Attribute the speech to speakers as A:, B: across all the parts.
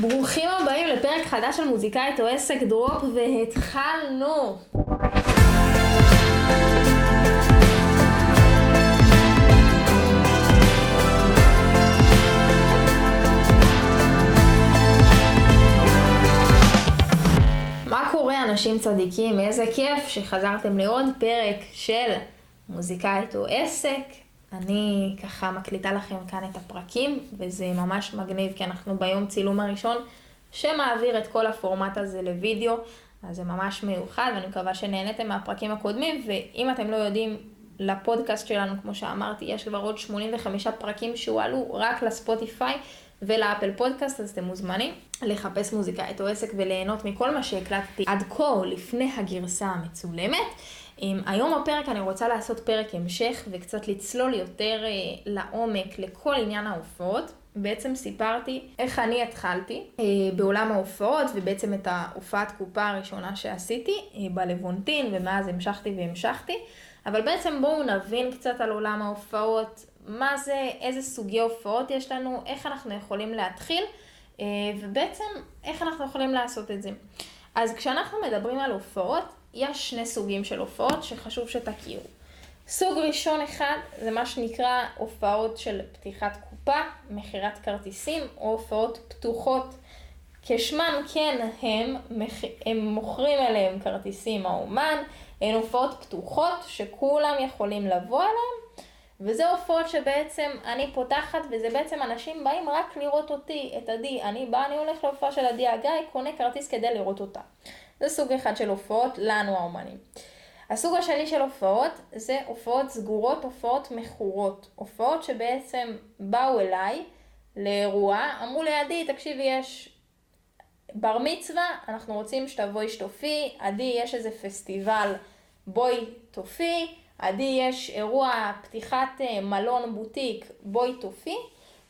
A: ברוכים הבאים לפרק חדש של מוזיקאית או עסק דרופ, והתחלנו! מה קורה אנשים צדיקים? איזה כיף שחזרתם לעוד פרק של מוזיקאית או עסק. אני ככה מקליטה לכם כאן את הפרקים, וזה ממש מגניב, כי אנחנו ביום צילום הראשון שמעביר את כל הפורמט הזה לוידאו, אז זה ממש מיוחד, ואני מקווה שנהניתם מהפרקים הקודמים, ואם אתם לא יודעים, לפודקאסט שלנו, כמו שאמרתי, יש כבר עוד 85 פרקים שהועלו רק לספוטיפיי ולאפל פודקאסט, אז אתם מוזמנים לחפש מוזיקאית או עסק וליהנות מכל מה שהקלטתי עד כה לפני הגרסה המצולמת. היום בפרק אני רוצה לעשות פרק המשך וקצת לצלול יותר אה, לעומק לכל עניין ההופעות. בעצם סיפרתי איך אני התחלתי אה, בעולם ההופעות ובעצם את ההופעת קופה הראשונה שעשיתי אה, בלוונטין ומאז המשכתי והמשכתי. אבל בעצם בואו נבין קצת על עולם ההופעות, מה זה, איזה סוגי הופעות יש לנו, איך אנחנו יכולים להתחיל ובעצם איך אנחנו יכולים לעשות את זה. אז כשאנחנו מדברים על הופעות, יש שני סוגים של הופעות שחשוב שתכירו. סוג ראשון אחד זה מה שנקרא הופעות של פתיחת קופה, מכירת כרטיסים או הופעות פתוחות. כשמן כן הם, הם מוכרים אליהם כרטיסים האומן, הן הופעות פתוחות שכולם יכולים לבוא אליהם, וזה הופעות שבעצם אני פותחת וזה בעצם אנשים באים רק לראות אותי, את עדי, אני באה, אני הולך להופעה של עדי הגיא, קונה כרטיס כדי לראות אותה. זה סוג אחד של הופעות, לנו האומנים. הסוג השני של הופעות זה הופעות סגורות, הופעות מכורות. הופעות שבעצם באו אליי לאירוע, אמרו לידי, תקשיבי, יש בר מצווה, אנחנו רוצים שתבואי שתופי, עדי, יש איזה פסטיבל, בואי תופי, עדי, יש אירוע פתיחת אה, מלון בוטיק, בואי תופי,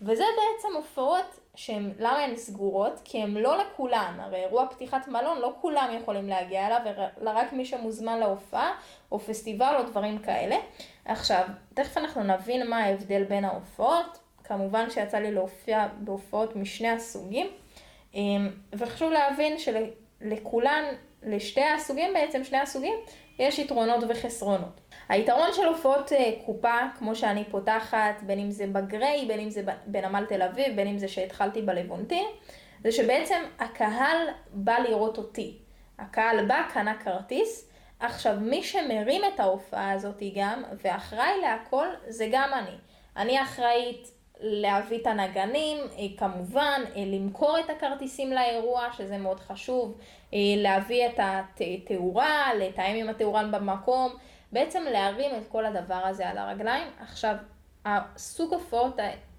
A: וזה בעצם הופעות שהן, למה הן סגורות? כי הן לא לכולן, הרי אירוע פתיחת מלון לא כולם יכולים להגיע אליו, אלא רק מי שמוזמן להופעה, או פסטיבל או דברים כאלה. עכשיו, תכף אנחנו נבין מה ההבדל בין ההופעות, כמובן שיצא לי להופיע בהופעות משני הסוגים, אמ, וחשוב להבין שלכולן, לשתי הסוגים בעצם, שני הסוגים, יש יתרונות וחסרונות. היתרון של הופעות אה, קופה, כמו שאני פותחת, בין אם זה בגריי, בין אם זה בנמל תל אביב, בין אם זה שהתחלתי בלוונטין, זה שבעצם הקהל בא לראות אותי. הקהל בא, קנה כרטיס, עכשיו מי שמרים את ההופעה הזאת גם, ואחראי להכל, זה גם אני. אני אחראית להביא את הנגנים, אה, כמובן, אה, למכור את הכרטיסים לאירוע, שזה מאוד חשוב, להביא את התאורה, לתאם עם התאורן במקום. בעצם להרים את כל הדבר הזה על הרגליים. עכשיו, הסוג הופעות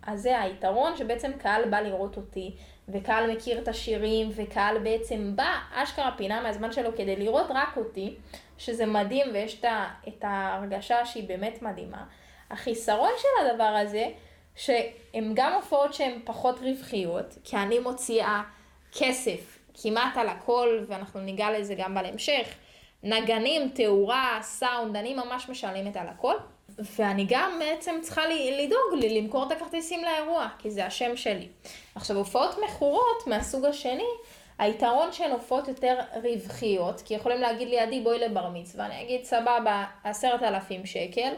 A: הזה, היתרון שבעצם קהל בא לראות אותי, וקהל מכיר את השירים, וקהל בעצם בא, אשכרה פינה מהזמן שלו כדי לראות רק אותי, שזה מדהים ויש את ההרגשה שהיא באמת מדהימה. החיסרון של הדבר הזה, שהן גם הופעות שהן פחות רווחיות, כי אני מוציאה כסף כמעט על הכל, ואנחנו ניגע לזה גם בהמשך. נגנים, תאורה, סאונד, אני ממש משלמת על הכל. ואני גם בעצם צריכה לדאוג לי למכור את הכרטיסים לאירוע, כי זה השם שלי. עכשיו, הופעות מכורות מהסוג השני, היתרון שהן הופעות יותר רווחיות, כי יכולים להגיד לי, עדי בואי לבר מצווה, אני אגיד סבבה, עשרת אלפים שקל,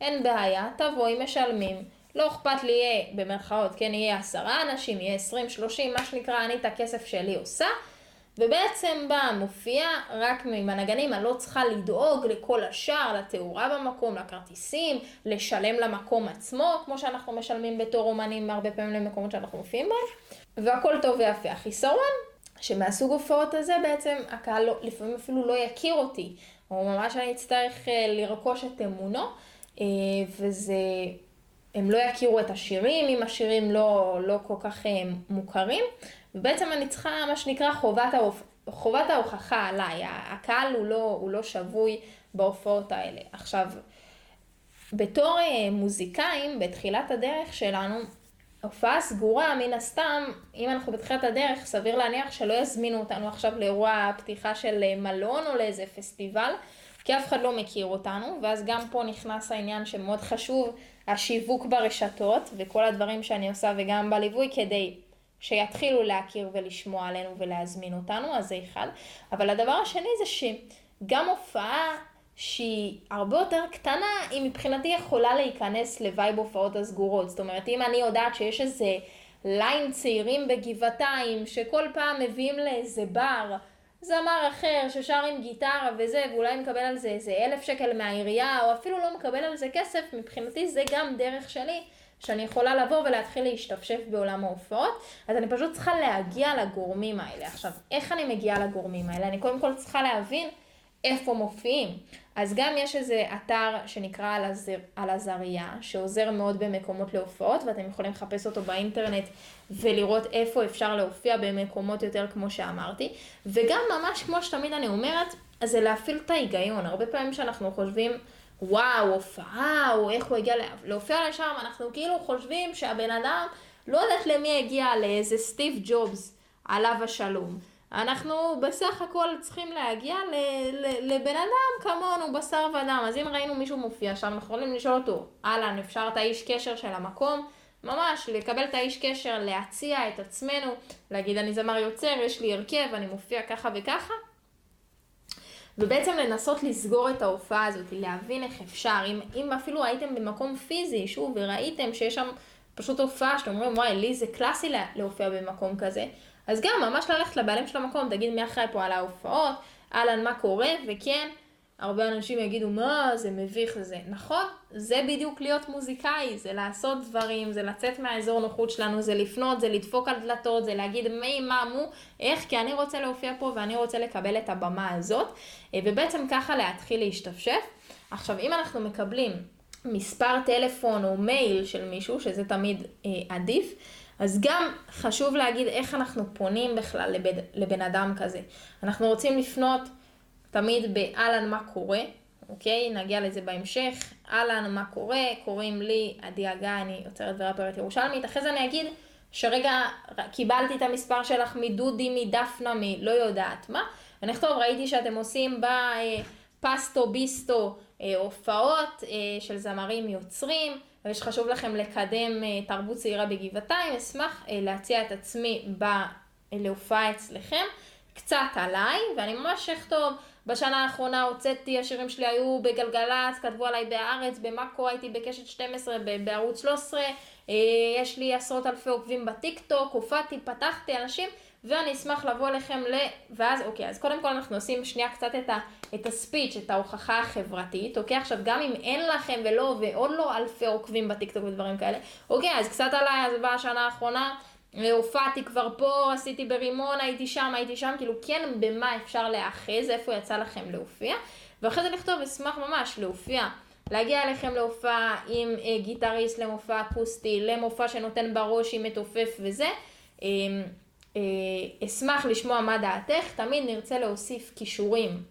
A: אין בעיה, תבואי, משלמים, לא אכפת לי יהיה, במרכאות, כן, יהיה עשרה אנשים, יהיה עשרים, שלושים, מה שנקרא, אני את הכסף שלי עושה, ובעצם בא, מופיע רק עם הנגנים, אני לא צריכה לדאוג לכל השאר, לתאורה במקום, לכרטיסים, לשלם למקום עצמו, כמו שאנחנו משלמים בתור אומנים הרבה פעמים למקומות שאנחנו מופיעים בהם, והכל טוב ויפה. החיסרון, שמהסוג הופעות הזה בעצם הקהל לא, לפעמים אפילו לא יכיר אותי, או ממש אני אצטרך אה, לרכוש את אמונו, אה, וזה... הם לא יכירו את השירים, אם השירים לא, לא כל כך אה, מוכרים, ובעצם אני צריכה מה שנקרא חובת, ההופ... חובת ההוכחה עליי, הקהל הוא לא, הוא לא שבוי בהופעות האלה. עכשיו, בתור אה, מוזיקאים, בתחילת הדרך שלנו, הופעה סגורה, מן הסתם, אם אנחנו בתחילת הדרך, סביר להניח שלא יזמינו אותנו עכשיו לאירוע פתיחה של אה, מלון או לאיזה פסטיבל, כי אף אחד לא מכיר אותנו, ואז גם פה נכנס העניין שמאוד חשוב, השיווק ברשתות, וכל הדברים שאני עושה וגם בליווי, כדי שיתחילו להכיר ולשמוע עלינו ולהזמין אותנו, אז זה אחד. אבל הדבר השני זה שגם הופעה שהיא הרבה יותר קטנה, היא מבחינתי יכולה להיכנס לווייב הופעות הסגורות. זאת אומרת, אם אני יודעת שיש איזה ליין צעירים בגבעתיים, שכל פעם מביאים לאיזה בר, זמר אחר ששר עם גיטרה וזה, ואולי מקבל על זה איזה אלף שקל מהעירייה, או אפילו לא מקבל על זה כסף, מבחינתי זה גם דרך שלי, שאני יכולה לבוא ולהתחיל להשתפשף בעולם ההופעות, אז אני פשוט צריכה להגיע לגורמים האלה. עכשיו, איך אני מגיעה לגורמים האלה? אני קודם כל צריכה להבין איפה מופיעים. אז גם יש איזה אתר שנקרא על עזריה, שעוזר מאוד במקומות להופעות, ואתם יכולים לחפש אותו באינטרנט ולראות איפה אפשר להופיע במקומות יותר כמו שאמרתי. וגם ממש כמו שתמיד אני אומרת, זה להפעיל את ההיגיון. הרבה פעמים שאנחנו חושבים, וואו, הופעה, או איך הוא הגיע להופיע לשם, אנחנו כאילו חושבים שהבן אדם, לא יודעת למי הגיע, לאיזה סטיב ג'ובס, עליו השלום. אנחנו בסך הכל צריכים להגיע לבן אדם כמונו, בשר ודם. אז אם ראינו מישהו מופיע שם, אנחנו יכולים לשאול אותו, אהלן, אפשר את האיש קשר של המקום? ממש, לקבל את האיש קשר, להציע את עצמנו, להגיד אני זמר יוצר, יש לי הרכב, אני מופיע ככה וככה. ובעצם לנסות לסגור את ההופעה הזאת, להבין איך אפשר, אם, אם אפילו הייתם במקום פיזי, שוב, וראיתם שיש שם פשוט הופעה שאתם אומרים, וואי, לי זה קלאסי להופיע במקום כזה, אז גם ממש ללכת לבעלים של המקום, תגיד מי אחראי פה על ההופעות, אהלן מה קורה, וכן, הרבה אנשים יגידו, מה, זה מביך וזה. נכון, זה בדיוק להיות מוזיקאי, זה לעשות דברים, זה לצאת מהאזור נוחות שלנו, זה לפנות, זה לדפוק על דלתות, זה להגיד מי, מה, מו, איך, כי אני רוצה להופיע פה ואני רוצה לקבל את הבמה הזאת, אה, ובעצם ככה להתחיל להשתפשף. עכשיו, אם אנחנו מקבלים מספר טלפון או מייל של מישהו, שזה תמיד אה, עדיף, אז גם חשוב להגיד איך אנחנו פונים בכלל לבן, לבן אדם כזה. אנחנו רוצים לפנות תמיד באהלן מה קורה, אוקיי? נגיע לזה בהמשך. אהלן מה קורה, קוראים לי עדי הגה, אני יוצרת וראפרת ירושלמית. אחרי זה אני אגיד שרגע קיבלתי את המספר שלך מדודי, מדפנה, מלא יודעת מה. ואני אכתוב, ראיתי שאתם עושים בפסטו ביסטו אה, הופעות אה, של זמרים יוצרים. ושחשוב לכם לקדם אה, תרבות צעירה בגבעתיים, אשמח אה, להציע את עצמי ב... להופעה אצלכם. קצת עליי, ואני ממש אכתוב, בשנה האחרונה הוצאתי, השירים שלי היו בגלגלצ, כתבו עליי בהארץ, במאקו הייתי בקשת 12, בערוץ 13, אה, יש לי עשרות אלפי עוקבים בטיק טוק, הופעתי, פתחתי אנשים, ואני אשמח לבוא אליכם ל... ואז, אוקיי, אז קודם כל אנחנו עושים שנייה קצת את, ה... את הספיץ', את ההוכחה החברתית, אוקיי? עכשיו, גם אם אין לכם ולא, ועוד לא אלפי עוקבים בטיקטוק ודברים כאלה, אוקיי, אז קצת עליי, אז באה השנה האחרונה, הופעתי כבר פה, עשיתי ברימון, הייתי שם, הייתי שם, כאילו כן במה אפשר להאחז, איפה יצא לכם להופיע, ואחרי זה לכתוב, אשמח ממש להופיע. להגיע אליכם להופעה עם אה, גיטריסט, למופע אקוסטי, למופע שנותן בראש עם מתופף וזה. אה, אה, אשמח לשמוע מה דעתך, תמיד נרצה להוסיף כישורים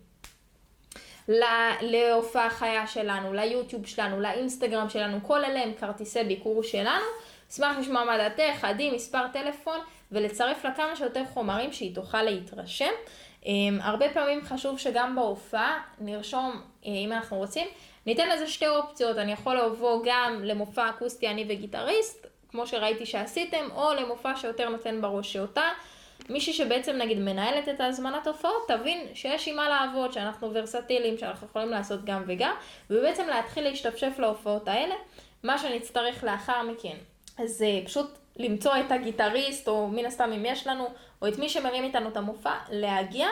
A: להופעה חיה שלנו, ליוטיוב שלנו, לאינסטגרם שלנו, כל אלה הם כרטיסי ביקור שלנו. אשמח לשמוע מה דעתך, עדי, מספר טלפון, ולצרף לה כמה שיותר חומרים שהיא תוכל להתרשם. Um, הרבה פעמים חשוב שגם בהופעה נרשום, uh, אם אנחנו רוצים, ניתן לזה שתי אופציות, אני יכול לבוא גם למופע אקוסטי אני וגיטריסט, כמו שראיתי שעשיתם, או למופע שיותר נותן בראש שאותה. מישהי שבעצם נגיד מנהלת את ההזמנת הופעות, תבין שיש עם מה לעבוד, שאנחנו ורסטיליים, שאנחנו יכולים לעשות גם וגם, ובעצם להתחיל להשתפשף להופעות האלה. מה שנצטרך לאחר מכן, אז uh, פשוט למצוא את הגיטריסט, או מן הסתם אם יש לנו, או את מי שמרים איתנו את המופע, להגיע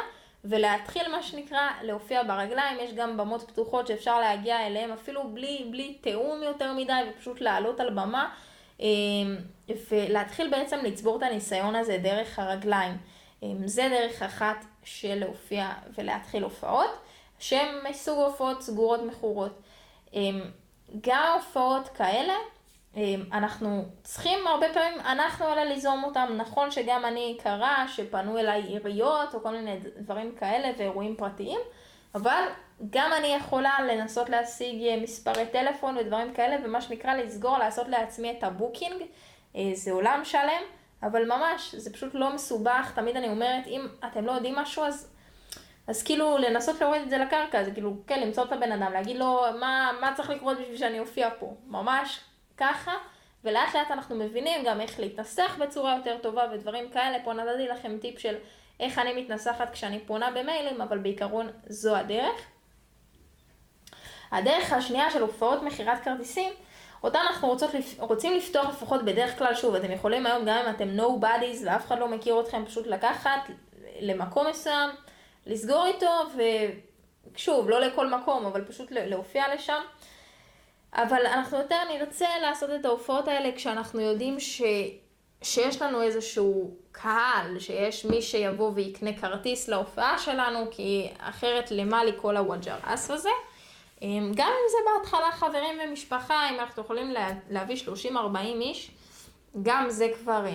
A: ולהתחיל מה שנקרא להופיע ברגליים. יש גם במות פתוחות שאפשר להגיע אליהם אפילו בלי, בלי תיאום יותר מדי, ופשוט לעלות על במה. אמ, ולהתחיל בעצם לצבור את הניסיון הזה דרך הרגליים. אמ, זה דרך אחת של להופיע ולהתחיל הופעות, שהן מסוג הופעות סגורות מכורות. אמ, גם הופעות כאלה, אנחנו צריכים הרבה פעמים, אנחנו אלה ליזום אותם. נכון שגם אני קרה שפנו אליי עיריות או כל מיני דברים כאלה ואירועים פרטיים, אבל גם אני יכולה לנסות להשיג אה, מספרי טלפון ודברים כאלה, ומה שנקרא לסגור, לעשות לעצמי את ה booking. אה, זה עולם שלם, אבל ממש, זה פשוט לא מסובך. תמיד אני אומרת, אם אתם לא יודעים משהו, אז, אז כאילו לנסות להוריד את זה לקרקע, זה כאילו, כן, למצוא את הבן אדם, להגיד לו מה, מה צריך לקרות בשביל שאני אופיע פה. ממש ככה, ולאט לאט אנחנו מבינים גם איך להתנסח בצורה יותר טובה ודברים כאלה. פה נתתי לכם טיפ של איך אני מתנסחת כשאני פונה במיילים, אבל בעיקרון זו הדרך. הדרך השנייה של הופעות מכירת כרטיסים, אותה אנחנו רוצות, רוצים לפתוח לפחות בדרך כלל, שוב, אתם יכולים היום, גם אם אתם nobodies ואף אחד לא מכיר אתכם, פשוט לקחת למקום מסוים, לסגור איתו, ושוב, לא לכל מקום, אבל פשוט להופיע לשם. אבל אנחנו יותר נרצה לעשות את ההופעות האלה כשאנחנו יודעים ש... שיש לנו איזשהו קהל, שיש מי שיבוא ויקנה כרטיס להופעה שלנו, כי אחרת למה לי כל הוואג'רס הזה. אמ, גם אם זה בהתחלה חברים ומשפחה, אם אנחנו יכולים להביא 30-40 איש, גם זה כבר, אה,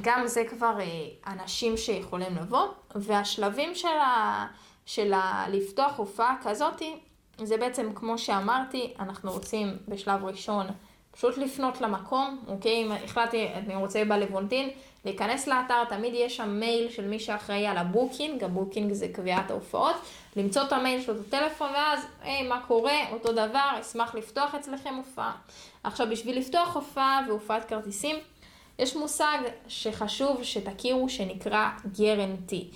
A: גם זה כבר אה, אנשים שיכולים לבוא, והשלבים של, ה, של ה, לפתוח הופעה כזאתי, זה בעצם כמו שאמרתי, אנחנו רוצים בשלב ראשון פשוט לפנות למקום, אוקיי? אם החלטתי, אני רוצה בלוונטין, להיכנס לאתר, תמיד יש שם מייל של מי שאחראי על ה booking, ה booking זה קביעת ההופעות, למצוא את המייל שלו, את הטלפון, ואז, היי, מה קורה? אותו דבר, אשמח לפתוח אצלכם הופעה. עכשיו, בשביל לפתוח הופעה והופעת כרטיסים, יש מושג שחשוב שתכירו שנקרא גרנטי.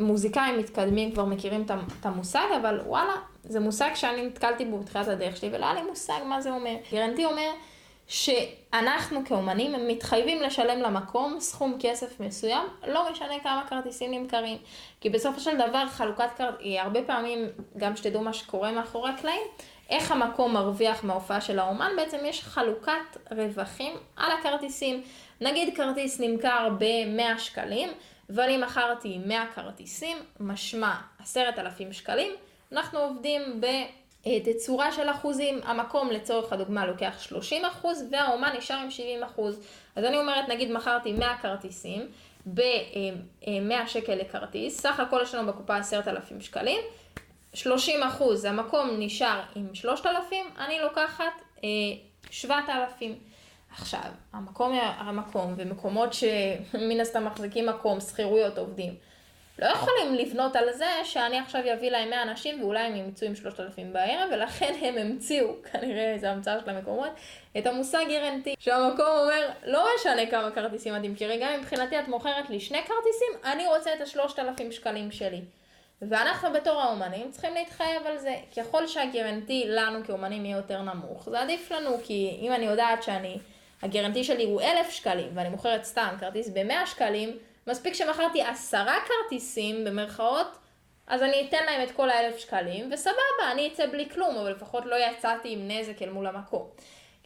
A: מוזיקאים מתקדמים כבר מכירים את המושג, אבל וואלה, זה מושג שאני נתקלתי בו בתחילת הדרך שלי, ולא היה לי מושג מה זה אומר. גרנטי אומר שאנחנו כאומנים מתחייבים לשלם למקום סכום כסף מסוים, לא משנה כמה כרטיסים נמכרים. כי בסופו של דבר חלוקת כרטיסים, הרבה פעמים, גם שתדעו מה שקורה מאחורי הקלעים, איך המקום מרוויח מההופעה של האומן, בעצם יש חלוקת רווחים על הכרטיסים. נגיד כרטיס נמכר ב-100 שקלים, ואני מכרתי 100 כרטיסים, משמע 10,000 שקלים, אנחנו עובדים בתצורה של אחוזים, המקום לצורך הדוגמה לוקח 30 אחוז והאומן נשאר עם 70 אחוז. אז אני אומרת, נגיד מכרתי 100 כרטיסים ב-100 שקל לכרטיס, סך הכל יש לנו בקופה 10,000 שקלים, 30 אחוז, המקום נשאר עם 3,000, אני לוקחת 7,000. אה, עכשיו, המקום, המקום ומקומות שמן הסתם מחזיקים מקום, שכירויות, עובדים, לא יכולים לבנות על זה שאני עכשיו אביא להם 100 אנשים ואולי הם ימצאו עם 3,000 בערב, ולכן הם המציאו, כנראה זו המצאה של המקומות, את המושג גרנטי, שהמקום אומר, לא משנה כמה כרטיסים את תמכרי, גם מבחינתי את מוכרת לי שני כרטיסים, אני רוצה את ה-3,000 שקלים שלי. ואנחנו בתור האומנים צריכים להתחייב על זה. ככל שהגרנטי לנו כאומנים יהיה יותר נמוך, זה עדיף לנו, כי אם אני יודעת שאני... הגרנטי שלי הוא אלף שקלים, ואני מוכרת סתם כרטיס במאה שקלים, מספיק שמכרתי עשרה כרטיסים, במרכאות, אז אני אתן להם את כל האלף שקלים, וסבבה, אני אצא בלי כלום, אבל לפחות לא יצאתי עם נזק אל מול המקום.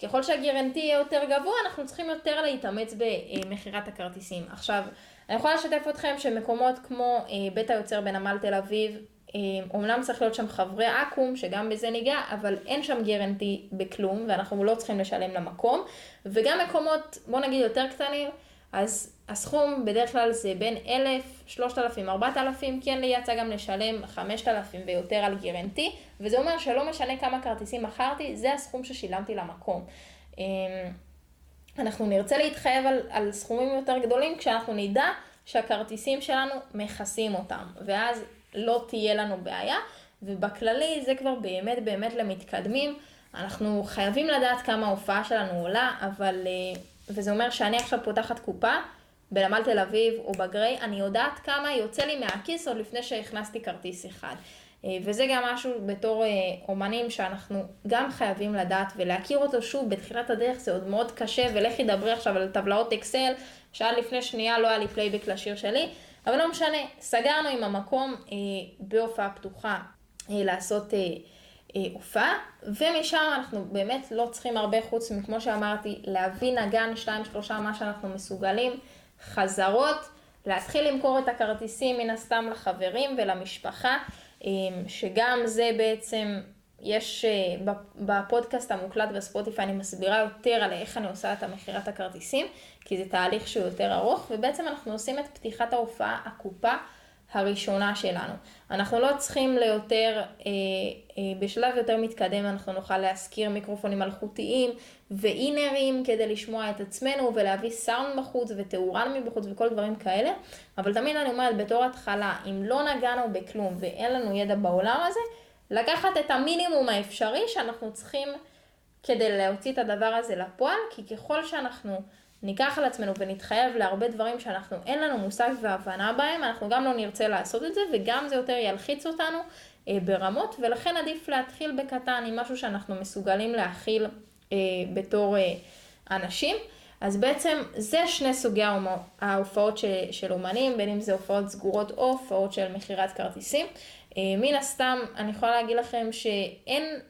A: ככל שהגרנטי יהיה יותר גבוה, אנחנו צריכים יותר להתאמץ במכירת הכרטיסים. עכשיו, אני יכולה לשתף אתכם שמקומות כמו אה, בית היוצר בנמל תל אביב, אומנם אה, צריך להיות שם חברי אקו"ם, שגם בזה ניגע, אבל אין שם גרנטי בכלום, ואנחנו לא צריכים לשלם למקום. וגם מקומות, בוא נגיד, יותר קטנים, אז הסכום בדרך כלל זה בין 1,000, 3,000, 4,000, כן לי יצא גם לשלם 5,000 ויותר על גרנטי, וזה אומר שלא משנה כמה כרטיסים מכרתי, זה הסכום ששילמתי למקום. אמ, אנחנו נרצה להתחייב על, על סכומים יותר גדולים כשאנחנו נדע שהכרטיסים שלנו מכסים אותם, ואז לא תהיה לנו בעיה, ובכללי זה כבר באמת באמת למתקדמים. אנחנו חייבים לדעת כמה ההופעה שלנו עולה, אבל, אה, וזה אומר שאני עכשיו פותחת קופה בנמל תל אביב או בגריי, אני יודעת כמה יוצא לי מהכיס עוד לפני שהכנסתי כרטיס אחד. אה, וזה גם משהו בתור אה, אומנים שאנחנו גם חייבים לדעת ולהכיר אותו. שוב בתחילת הדרך זה עוד מאוד קשה ולכי תדברי עכשיו על טבלאות אקסל שעד לפני שנייה לא היה לי פלייבק לשיר שלי. אבל לא משנה, סגרנו עם המקום אה, בהופעה פתוחה אה, לעשות אה, אה, הופעה, ומשם אנחנו באמת לא צריכים הרבה חוץ מכמו שאמרתי, להביא נגן, שתיים, שלושה, מה שאנחנו מסוגלים, חזרות, להתחיל למכור את הכרטיסים מן הסתם לחברים ולמשפחה, אה, שגם זה בעצם יש אה, בפודקאסט המוקלט בספוטיפיי, אני מסבירה יותר על איך אני עושה את המכירת הכרטיסים, כי זה תהליך שהוא יותר ארוך, ובעצם אנחנו עושים את פתיחת ההופעה, הקופה הראשונה שלנו. אנחנו לא צריכים ליותר, אה, אה, בשלב יותר מתקדם אנחנו נוכל להשכיר מיקרופונים מלכותיים ואינרים כדי לשמוע את עצמנו ולהביא סאונד בחוץ ותאורן מבחוץ וכל דברים כאלה, אבל תמיד אני אומרת בתור התחלה, אם לא נגענו בכלום ואין לנו ידע בעולם הזה, לקחת את המינימום האפשרי שאנחנו צריכים כדי להוציא את הדבר הזה לפועל, כי ככל שאנחנו ניקח על עצמנו ונתחייב להרבה דברים שאנחנו אין לנו מושג והבנה בהם, אנחנו גם לא נרצה לעשות את זה, וגם זה יותר ילחיץ אותנו אה, ברמות, ולכן עדיף להתחיל בקטן עם משהו שאנחנו מסוגלים להכיל אה, בתור אה, אנשים. אז בעצם זה שני סוגי ההופעות של, של אומנים, בין אם זה הופעות סגורות או הופעות של מכירת כרטיסים. אה, מן הסתם, אני יכולה להגיד לכם שאין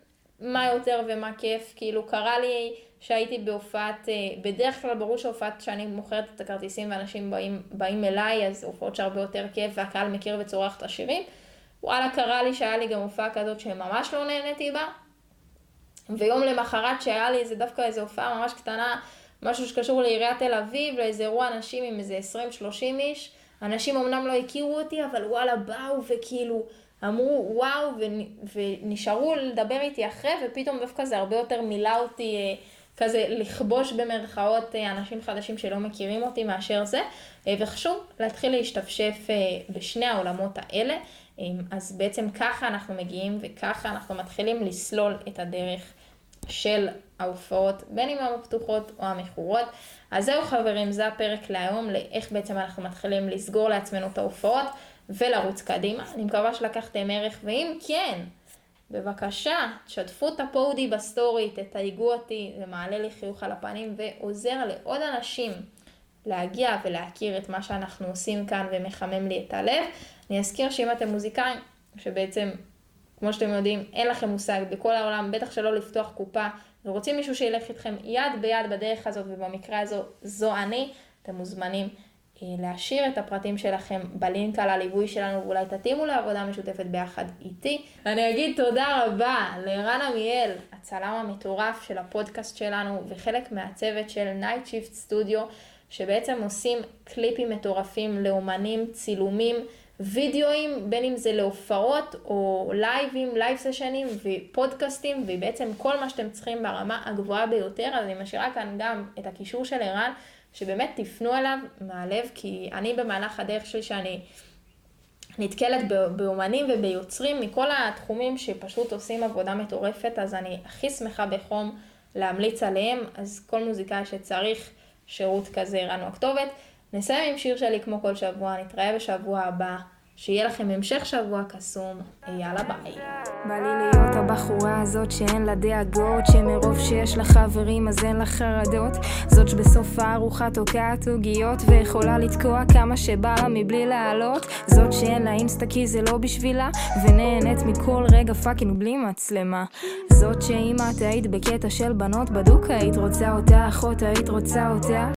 A: מה יותר ומה כיף, כאילו קרה לי שהייתי בהופעת, אה, בדרך כלל ברור שהופעת שאני מוכרת את הכרטיסים ואנשים באים, באים אליי, אז הופעות שהרבה יותר כיף והקהל מכיר וצורך את השירים. וואלה, קרה לי שהיה לי גם הופעה כזאת שממש לא נהניתי בה. ויום למחרת שהיה לי, זה דווקא איזו הופעה ממש קטנה, משהו שקשור לעיריית תל אביב, לאיזה אירוע אנשים עם איזה 20-30 איש. אנשים אמנם לא הכירו אותי, אבל וואלה, באו וכאילו אמרו וואו, ונשארו לדבר איתי אחרי, ופתאום דווקא זה הרבה יותר מילא אותי אה, כזה לכבוש במרכאות אה, אנשים חדשים שלא מכירים אותי מאשר זה, אה, וחשוב להתחיל להשתפשף בשני העולמות האלה. אז בעצם ככה אנחנו מגיעים וככה אנחנו מתחילים לסלול את הדרך של ההופעות, בין אם הפתוחות או המכורות. אז זהו חברים, זה הפרק להיום, לאיך בעצם אנחנו מתחילים לסגור לעצמנו את ההופעות ולרוץ קדימה. אני מקווה שלקחתם ערך, ואם כן, בבקשה, תשתפו את הפודי בסטורי, תתייגו אותי, זה מעלה לי חיוך על הפנים ועוזר לעוד אנשים להגיע ולהכיר את מה שאנחנו עושים כאן ומחמם לי את הלב. אני אזכיר שאם אתם מוזיקאים, שבעצם, כמו שאתם יודעים, אין לכם מושג בכל העולם, בטח שלא לפתוח קופה, ורוצים מישהו שילך איתכם יד ביד בדרך הזאת, ובמקרה הזו, זו אני, אתם מוזמנים להשאיר את הפרטים שלכם בלינק על הליווי שלנו, ואולי תתאימו לעבודה משותפת ביחד איתי. אני אגיד תודה רבה לערן עמיאל, הצלם המטורף של הפודקאסט שלנו, וחלק מהצוות של Night Shift Studio, שבעצם עושים קליפים מטורפים לאומנים, צילומים. וידאוים, בין אם זה להופעות או לייבים, live סשנים ופודקאסטים, ובעצם כל מה שאתם צריכים ברמה הגבוהה ביותר, אז אני משאירה כאן גם את הקישור של ערן, שבאמת תפנו אליו מהלב, כי אני במהלך הדרך שלי שאני נתקלת באומנים וביוצרים מכל התחומים שפשוט עושים עבודה מטורפת, אז אני הכי שמחה בחום להמליץ עליהם, אז כל מוזיקאי שצריך שירות כזה, הוא הכתובת. נסיים עם שיר שלי כמו כל שבוע, נתראה בשבוע הבא. שיהיה לכם המשך שבוע קסום, יאללה ביי. בא לי להיות הבחורה הזאת שאין לה דאגות, שמרוב שיש לה חברים אז אין לה חרדות, זאת שבסוף הארוחה תוקעת עוגיות ויכולה לתקוע כמה שבא לה מבלי לעלות, זאת שאין לה אינסטה כי זה לא בשבילה, ונהנית מכל רגע fucking בלי מצלמה, זאת שאם את היית בקטע של בנות בדוק היית רוצה אותה, אחות היית רוצה אותה